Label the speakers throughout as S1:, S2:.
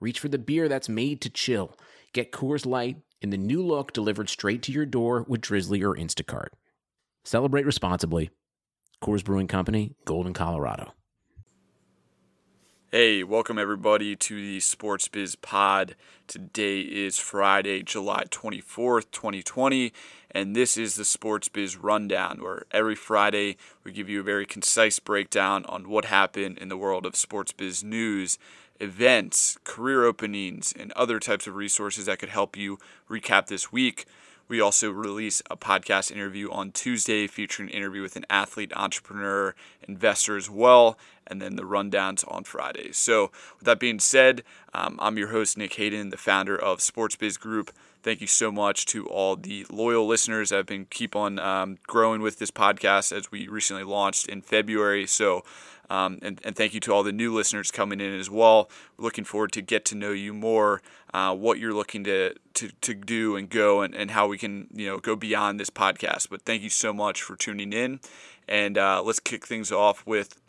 S1: reach for the beer that's made to chill. Get Coors Light in the new look delivered straight to your door with Drizly or Instacart. Celebrate responsibly. Coors Brewing Company, Golden, Colorado.
S2: Hey, welcome everybody to the Sports Biz Pod. Today is Friday, July 24th, 2020, and this is the Sports Biz Rundown, where every Friday we give you a very concise breakdown on what happened in the world of sports biz news, events, career openings, and other types of resources that could help you recap this week. We also release a podcast interview on Tuesday featuring an interview with an athlete, entrepreneur, investor as well, and then the rundowns on Fridays. So, with that being said, um, I'm your host, Nick Hayden, the founder of Sports Biz Group. Thank you so much to all the loyal listeners that have been keep on um, growing with this podcast as we recently launched in February. So, um, and, and, thank you to all the new listeners coming in as well. We're looking forward to get to know you more, uh, what you're looking to, to, to do and go, and, and how we can you know go beyond this podcast. But thank you so much for tuning in, and uh, let's kick things off with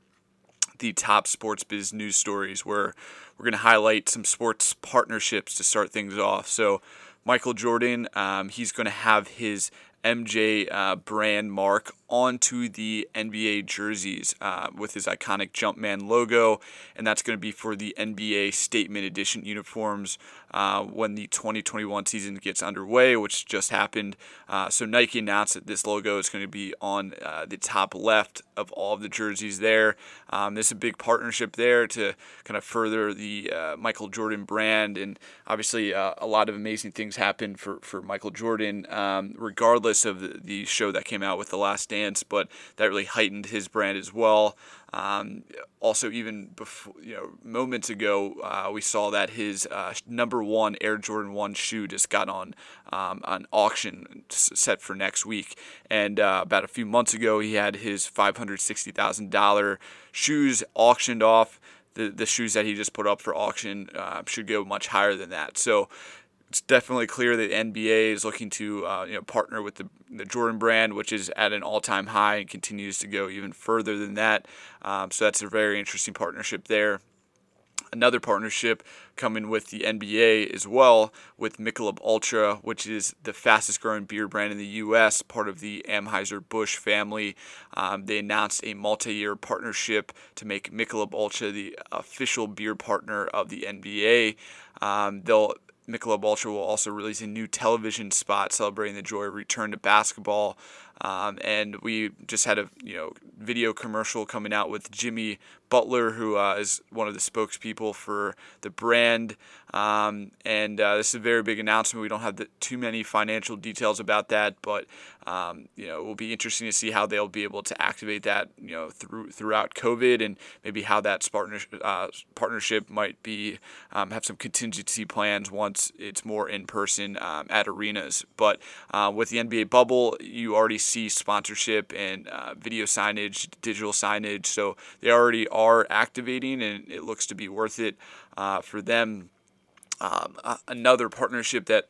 S2: the top sports biz news stories, where we're going to highlight some sports partnerships to start things off. So. Michael Jordan, um, he's going to have his MJ uh, brand mark onto the NBA jerseys uh, with his iconic Jumpman logo, and that's going to be for the NBA Statement Edition uniforms uh, when the 2021 season gets underway, which just happened. Uh, so Nike announced that this logo is going to be on uh, the top left of all of the jerseys there. Um, this is a big partnership there to kind of further the uh, Michael Jordan brand, and obviously uh, a lot of amazing things happened for, for Michael Jordan, um, regardless of the, the show that came out with The Last Dance, but that really heightened his brand as well. Um, also, even before, you know, moments ago, uh, we saw that his uh, number one Air Jordan One shoe just got on um, an auction set for next week. And uh, about a few months ago, he had his five hundred sixty thousand dollar shoes auctioned off. The, the shoes that he just put up for auction uh, should go much higher than that. So it's definitely clear that NBA is looking to uh, you know partner with the, the Jordan brand, which is at an all-time high and continues to go even further than that. Um, so that's a very interesting partnership there. Another partnership coming with the NBA as well with Michelob Ultra, which is the fastest growing beer brand in the U.S., part of the Anheuser-Busch family. Um, they announced a multi-year partnership to make Michelob Ultra the official beer partner of the NBA. Um, they'll Michelob Ultra will also release a new television spot celebrating the joy of return to basketball. Um, and we just had a you know video commercial coming out with Jimmy Butler, who uh, is one of the spokespeople for the brand. Um, and uh, this is a very big announcement. We don't have the, too many financial details about that, but um, you know it will be interesting to see how they'll be able to activate that you know through throughout COVID and maybe how that partnership uh, partnership might be um, have some contingency plans once it's more in person um, at arenas. But uh, with the NBA bubble, you already see sponsorship and uh, video signage, digital signage, so they already are activating, and it looks to be worth it uh, for them. Um, another partnership that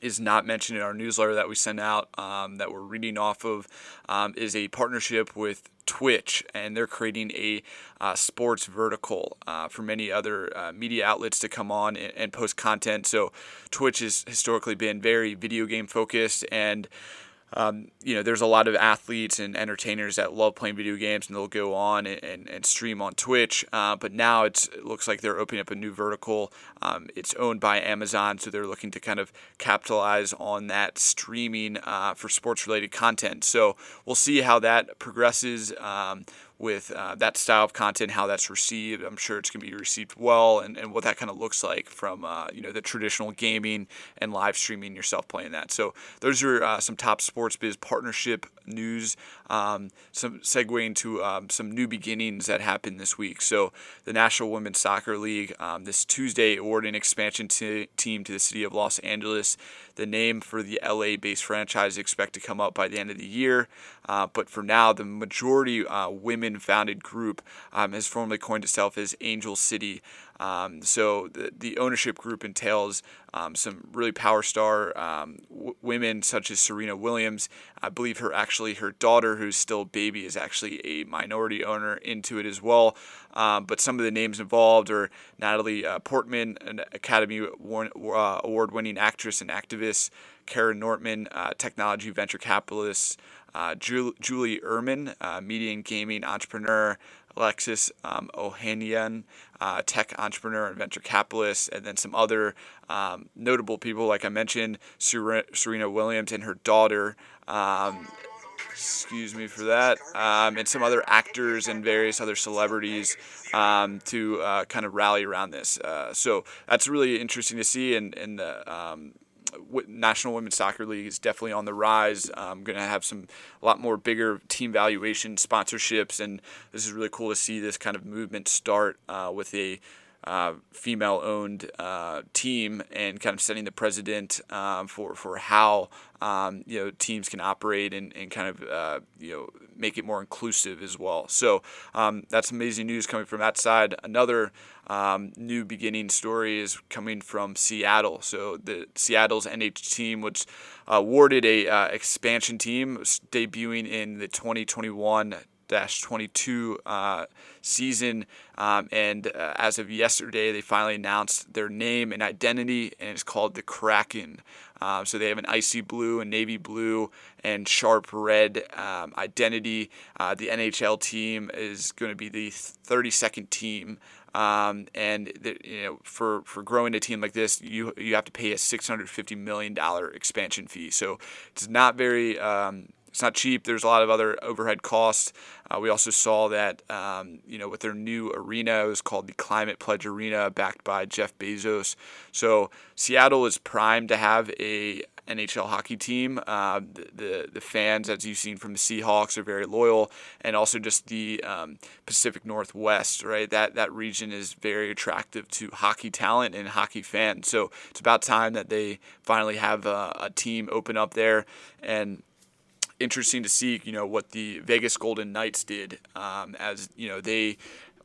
S2: is not mentioned in our newsletter that we send out um, that we're reading off of um, is a partnership with Twitch, and they're creating a uh, sports vertical uh, for many other uh, media outlets to come on and, and, post content. So, Twitch has historically been very video game focused, and um, you know, there's a lot of athletes and entertainers that love playing video games and they'll go on and, and, stream on Twitch. Uh, but now it looks like they're opening up a new vertical. Um, it's owned by Amazon, so they're looking to kind of capitalize on that streaming uh, for sports related content. So we'll see how that progresses. Um, with uh, that style of content, how that's received. I'm sure it's going to be received well, and, and what that kind of looks like from uh, you know the traditional gaming and live streaming yourself playing that. So those are uh, some top sports biz partnership news. Um, some segueing to um, some new beginnings that happened this week. So the National Women's Soccer League um, this Tuesday awarding expansion t- team to the city of Los Angeles. The name for the LA-based franchise is expected to come up by the end of the year, uh, but for now, the majority uh, women-founded group um, has formally coined itself as Angel City. Um, so the, the ownership group entails um, some really power star um, w- women such as Serena Williams. I believe her actually her daughter, who's still baby, is actually a minority owner into it as well. Um, but some of the names involved are Natalie uh, Portman, an Academy uh, Award-winning actress and activist, Kara Nortman, uh, technology venture capitalist. Uh, Julie Uhrman, uh, media and gaming entrepreneur, Alexis um, Ohanian, uh, tech entrepreneur and venture capitalist, and then some other um, notable people, like I mentioned, Serena Williams and her daughter. Um, excuse me for that, um, and some other actors and various other celebrities um, to uh, kind of rally around this. Uh, so that's really interesting to see, and, and the um, National Women's Soccer League is definitely on the rise. I'm going to have some a lot more bigger team valuation sponsorships, and this is really cool to see this kind of movement start uh, with a uh, female-owned uh, team and kind of setting the precedent um, for for how um, you know teams can operate and, and kind of uh, you know make it more inclusive as well. So um, that's amazing news coming from that side. Another um, new beginning story is coming from Seattle. So the Seattle's NH team, uh, awarded a uh, expansion team, debuting in the 2021 22 uh, season. Um, and uh, as of yesterday, they finally announced their name and identity, and it's called the Kraken. Um, so they have an icy blue and navy blue and sharp red um, identity. Uh, the NHL team is going to be the 32nd team. Um, and the, you know, for, for growing a team like this, you you have to pay a 650 million dollar expansion fee. So it's not very um, it's not cheap. There's a lot of other overhead costs. Uh, we also saw that, um, you know, with their new arena, it was called the Climate Pledge Arena, backed by Jeff Bezos. So Seattle is primed to have a NHL hockey team. Uh, the, the, the fans, as you've seen from the Seahawks, are very loyal, and also just the um, Pacific Northwest, right? That that region is very attractive to hockey talent and hockey fans. So it's about time that they finally have a, a team open up there and interesting to see, you know, what the Vegas Golden Knights did um, as you know they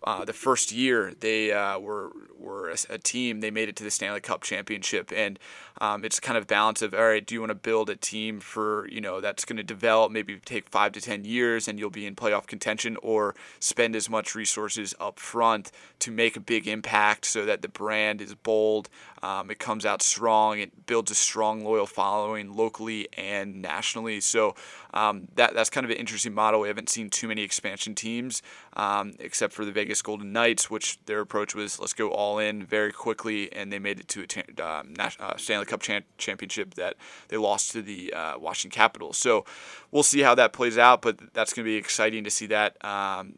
S2: uh, the first year they uh, were were a, a, team. They made it to the Stanley Cup championship, and um, it's kind of balance of all right. Do you want to build a team for you know that's going to develop, maybe take five to ten years, and you'll be in playoff contention, or spend as much resources up front to make a big impact, so that the brand is bold, um, it comes out strong, it builds a strong loyal following locally and nationally. So um, that that's kind of an interesting model. We haven't seen too many expansion teams, um, except for the Vegas Golden Knights, which their approach was let's go all in very quickly, and they made it to a uh, uh, Stanley Cup championship that they lost to the uh, Washington Capitals. So we'll see how that plays out, but that's going to be exciting to see that um,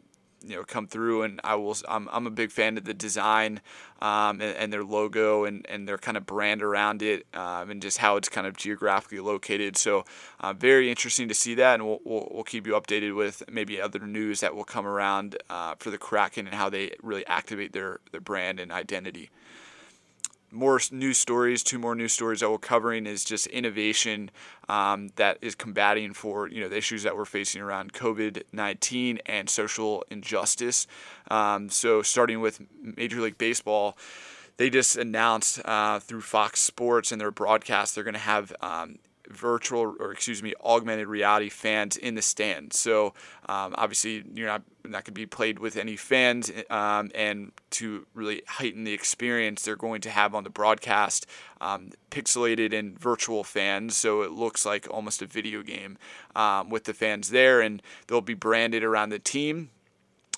S2: you know come through and I will I'm, I'm a big fan of the design um, and, and, their logo and, and their kind of brand around it um, and just how it's kind of geographically located. So uh, very interesting to see that and we'll, we'll, we'll, keep you updated with maybe other news that will come around uh, for the Kraken and how they really activate their, their brand and identity more news stories, two more news stories that we're covering is just innovation um, that is combating for you know the issues that we're facing around COVID nineteen and social injustice. Um, so starting with Major League Baseball. They just announced uh, through Fox Sports and their broadcast they're going to have um, virtual or excuse me augmented reality fans in the stands. So um, obviously you're not not going to be played with any fans, um, and to really heighten the experience, they're going to have on the broadcast um, pixelated and virtual fans, so it looks like almost a video game um, with the fans there, and they'll be branded around the team.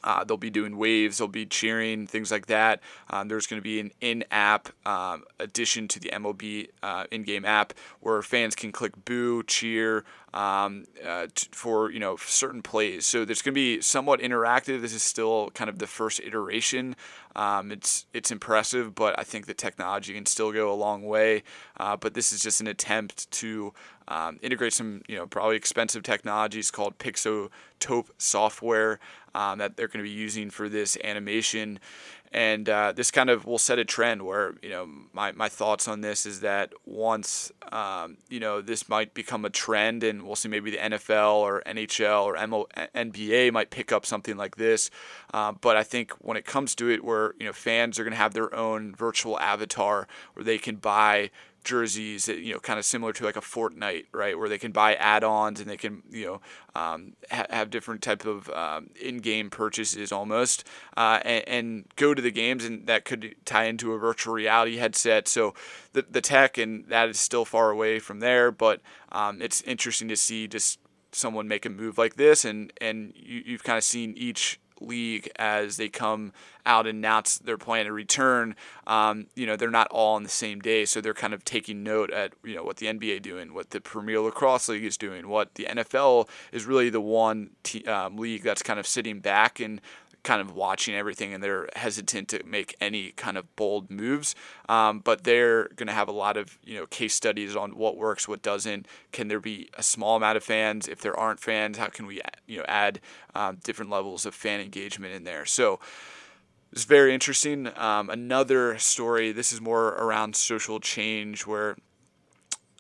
S2: Uh, they'll be doing waves, they'll be cheering, things like that. Um, there's going to be an in app um, addition to the MLB uh, in game app where fans can click boo, cheer, um, uh, t- for you know certain plays. So there's going to be somewhat interactive. This is still kind of the first iteration. Um, it's it's impressive, but I think the technology can still go a long way. Uh, but this is just an attempt to um, integrate some you know probably expensive technologies called Pixotope software um, that they're going to be using for this animation. And uh, this kind of will set a trend where you know my, my thoughts on this is that once um, you know this might become a trend and we'll see maybe the NFL or NHL or MO, NBA might pick up something like this. Uh, but I think when it comes to it where you know fans are going to have their own virtual avatar where they can buy jerseys that you know kind of similar to like a Fortnite, right, where they can buy add-ons and they can you know um, ha- have different type of um, in-game purchases almost, uh, and, and, go to the games, and that could tie into a virtual reality headset. So the the tech and that is still far away from there, but um, it's interesting to see just someone make a move like this, and and you, you've kind of seen each league as they come out and announce their plan to return. Um, you know, they're not all on the same day, so they're kind of taking note at you know what the NBA doing, what the Premier Lacrosse League is doing, what the NFL is really the one t- um, league that's kind of sitting back and kind of watching everything and they're hesitant to make any kind of bold moves. Um, but they're going to have a lot of you know case studies on what works, what doesn't. Can there be a small amount of fans? If there aren't fans, how can we you know add um, different levels of fan engagement in there? So. It's very interesting. Um, another story. This is more around social change, where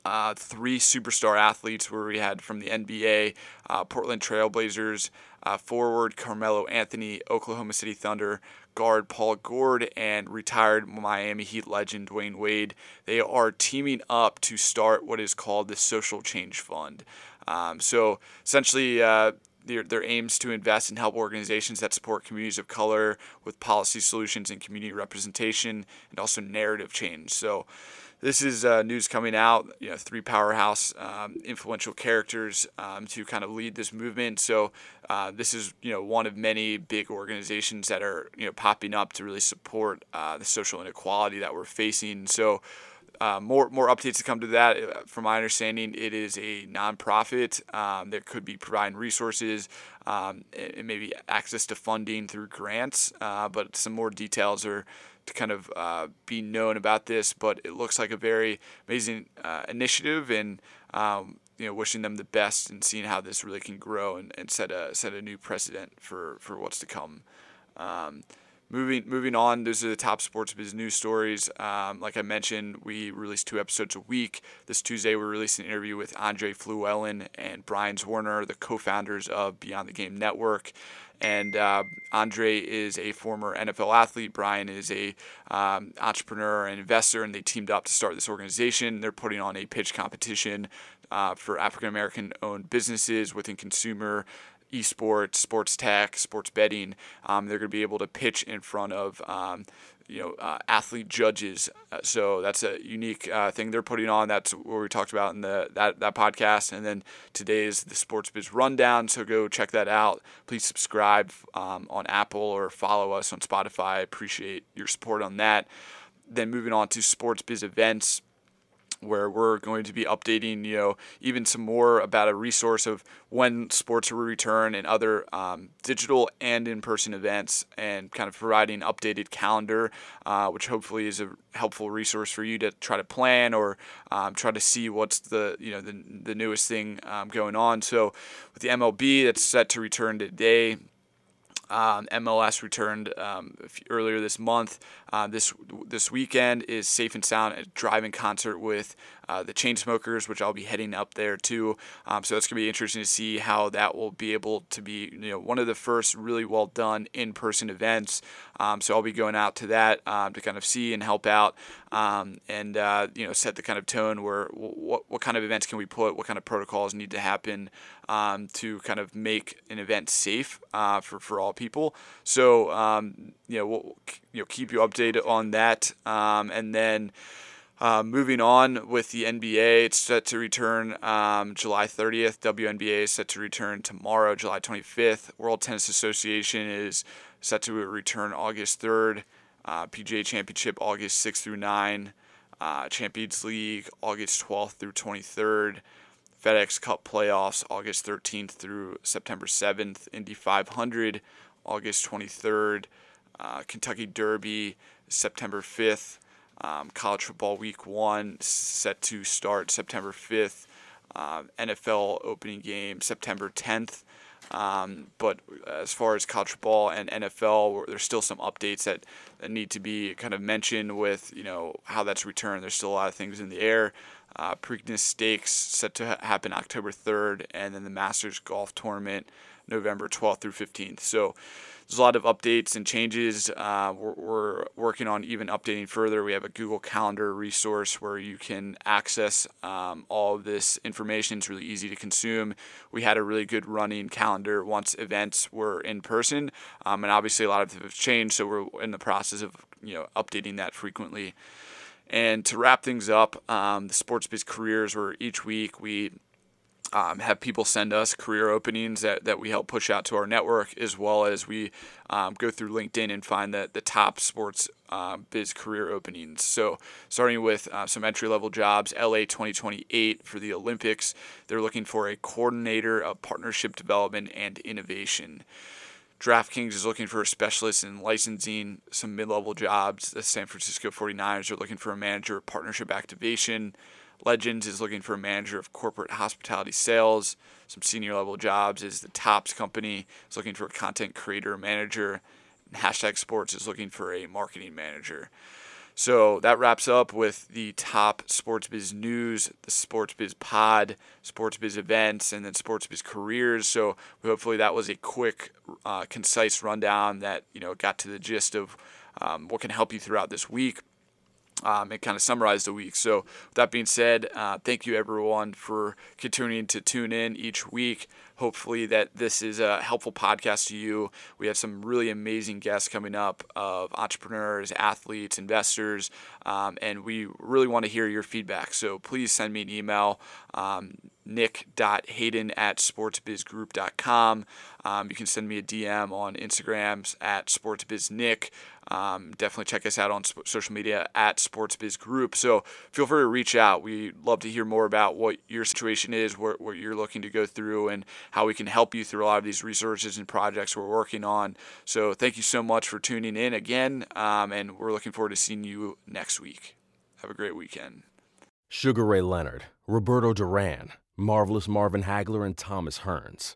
S2: uh, three superstar athletes where we had from the NBA, uh, Portland Trailblazers, uh, forward Carmelo Anthony, Oklahoma City Thunder, guard Paul George, and retired Miami Heat legend Dwyane Wade. They are teaming up to start what is called the Social Change Fund. Um, so essentially, uh, their, their aims to invest and help organizations that support communities of color with policy solutions and community representation and also narrative change. So this is uh, news coming out. You know, three powerhouse, um, influential characters um, to kind of lead this movement. So uh, this is you know one of many big organizations that are you know popping up to really support uh, the social inequality that we're facing. So. Uh, more more updates to come to that. Uh, from my understanding, it is a nonprofit um, that could be providing resources um, and maybe access to funding through grants. Uh, but some more details are to kind of uh, be known about this, but it looks like a very amazing uh, initiative, and um, you know, wishing them the best and seeing how this really can grow and, and set a set a new precedent for for what's to come. Um, moving moving on, those are the top sports biz news stories. Um, like I mentioned, we release two episodes a week. This Tuesday, we're releasing an interview with Andre Fluellen and Brian Zwerner, the co-founders of Beyond the Game Network. And uh, Andre is a former NFL athlete. Brian is a um, entrepreneur and investor, and they teamed up to start this organization. They're putting on a pitch competition uh, for African American owned businesses within consumer esports, sports tech, sports betting. Um, they're going to be able to pitch in front of um, you know uh, athlete judges. Uh, so that's a unique uh, thing they're putting on. That's what we talked about in the that that podcast. And then today is the Sports Biz Rundown. So go check that out. Please subscribe um, on Apple or follow us on Spotify. Appreciate your support on that. Then moving on to Sports Biz events where we're going to be updating, you know, even some more about a resource of when sports will return and other um, digital and in-person events, and kind of providing an updated calendar, uh, which hopefully is a helpful resource for you to try to plan or um, try to see what's the you know the, the newest thing um, going on. So with the MLB, that's set to return today. Um, MLS returned um, earlier this month. Uh, this this weekend is Safe and Sound a driving concert with uh, the Chainsmokers, which I'll be heading up there too. Um, so it's gonna be interesting to see how that will be able to be you know one of the first really well done in person events. Um, so I'll be going out to that um, to kind of see and help out um, and uh, you know set the kind of tone where what what kind of events can we put, what kind of protocols need to happen um, to kind of make an event safe uh, for for all people. So um, you know we'll you know keep you updated on that, um, and then. Uh, moving on with the NBA, it's set to return um, July 30th. WNBA is set to return tomorrow, July 25th. World Tennis Association is set to return August 3rd. Uh, PGA Championship August 6th through 9. Uh, Champions League August 12th through 23rd. FedEx Cup playoffs August 13th through September 7th, Indy 500 August 23rd, uh, Kentucky Derby September 5th, um, college football week one set to start September 5th, uh, NFL opening game September 10th. Um, but as far as college football and NFL, there's still some updates that, that need to be kind of mentioned with you know how that's returned. There's still a lot of things in the air. Uh, Preakness Stakes set to ha- happen October 3rd, and then the Masters Golf Tournament November 12th through 15th. So there's a lot of updates and changes. Uh, we're, we're, working on even updating further. We have a Google Calendar resource where you can access um, all of this information. It's really easy to consume. We had a really good running calendar once events were in person, um, and obviously a lot of have changed. So we're in the process of you know updating that frequently. And to wrap things up, um, the Sports Biz careers where each week we um, have people send us career openings that, that we help push out to our network, as well as we um, go through LinkedIn and find the, the top sports uh, biz career openings. So, starting with uh, some entry level jobs, LA 2028 for the Olympics, they're looking for a coordinator of partnership development and innovation. DraftKings is looking for a specialist in licensing, some mid level jobs. The San Francisco 49ers are looking for a manager of partnership activation. Legends is looking for a manager of corporate hospitality sales. Some senior level jobs is the Topps company is looking for a content creator manager. Hashtag Sports is looking for a marketing manager. So that wraps up with the top sports biz news, the sports biz pod, sports biz events, and then sports biz careers. So hopefully that was a quick, uh, concise rundown that you know got to the gist of um, what can help you throughout this week um, and kind of summarize the week. So, that being said, uh, thank you everyone for continuing to tune in each week. Hopefully, that this is a helpful podcast to you. We have some really amazing guests coming up of entrepreneurs, athletes, investors, um, and we really want to hear your feedback. So, please send me an email. Um, nick.hayden at sportsbizgroup.com. Um, you can send me a DM on Instagrams at sportsbiznick. Um, definitely check us out on sp- social media at sportsbizgroup. So feel free to reach out. We love to hear more about what your situation is, what, what you're looking to go through, and how we can help you through a lot of these resources and projects we're working on. So thank you so much for tuning in again, um, and we're looking forward to seeing you next week. Have a great weekend.
S3: Sugar Ray Leonard, Roberto Duran, Marvelous Marvin Hagler, and Thomas Hearns.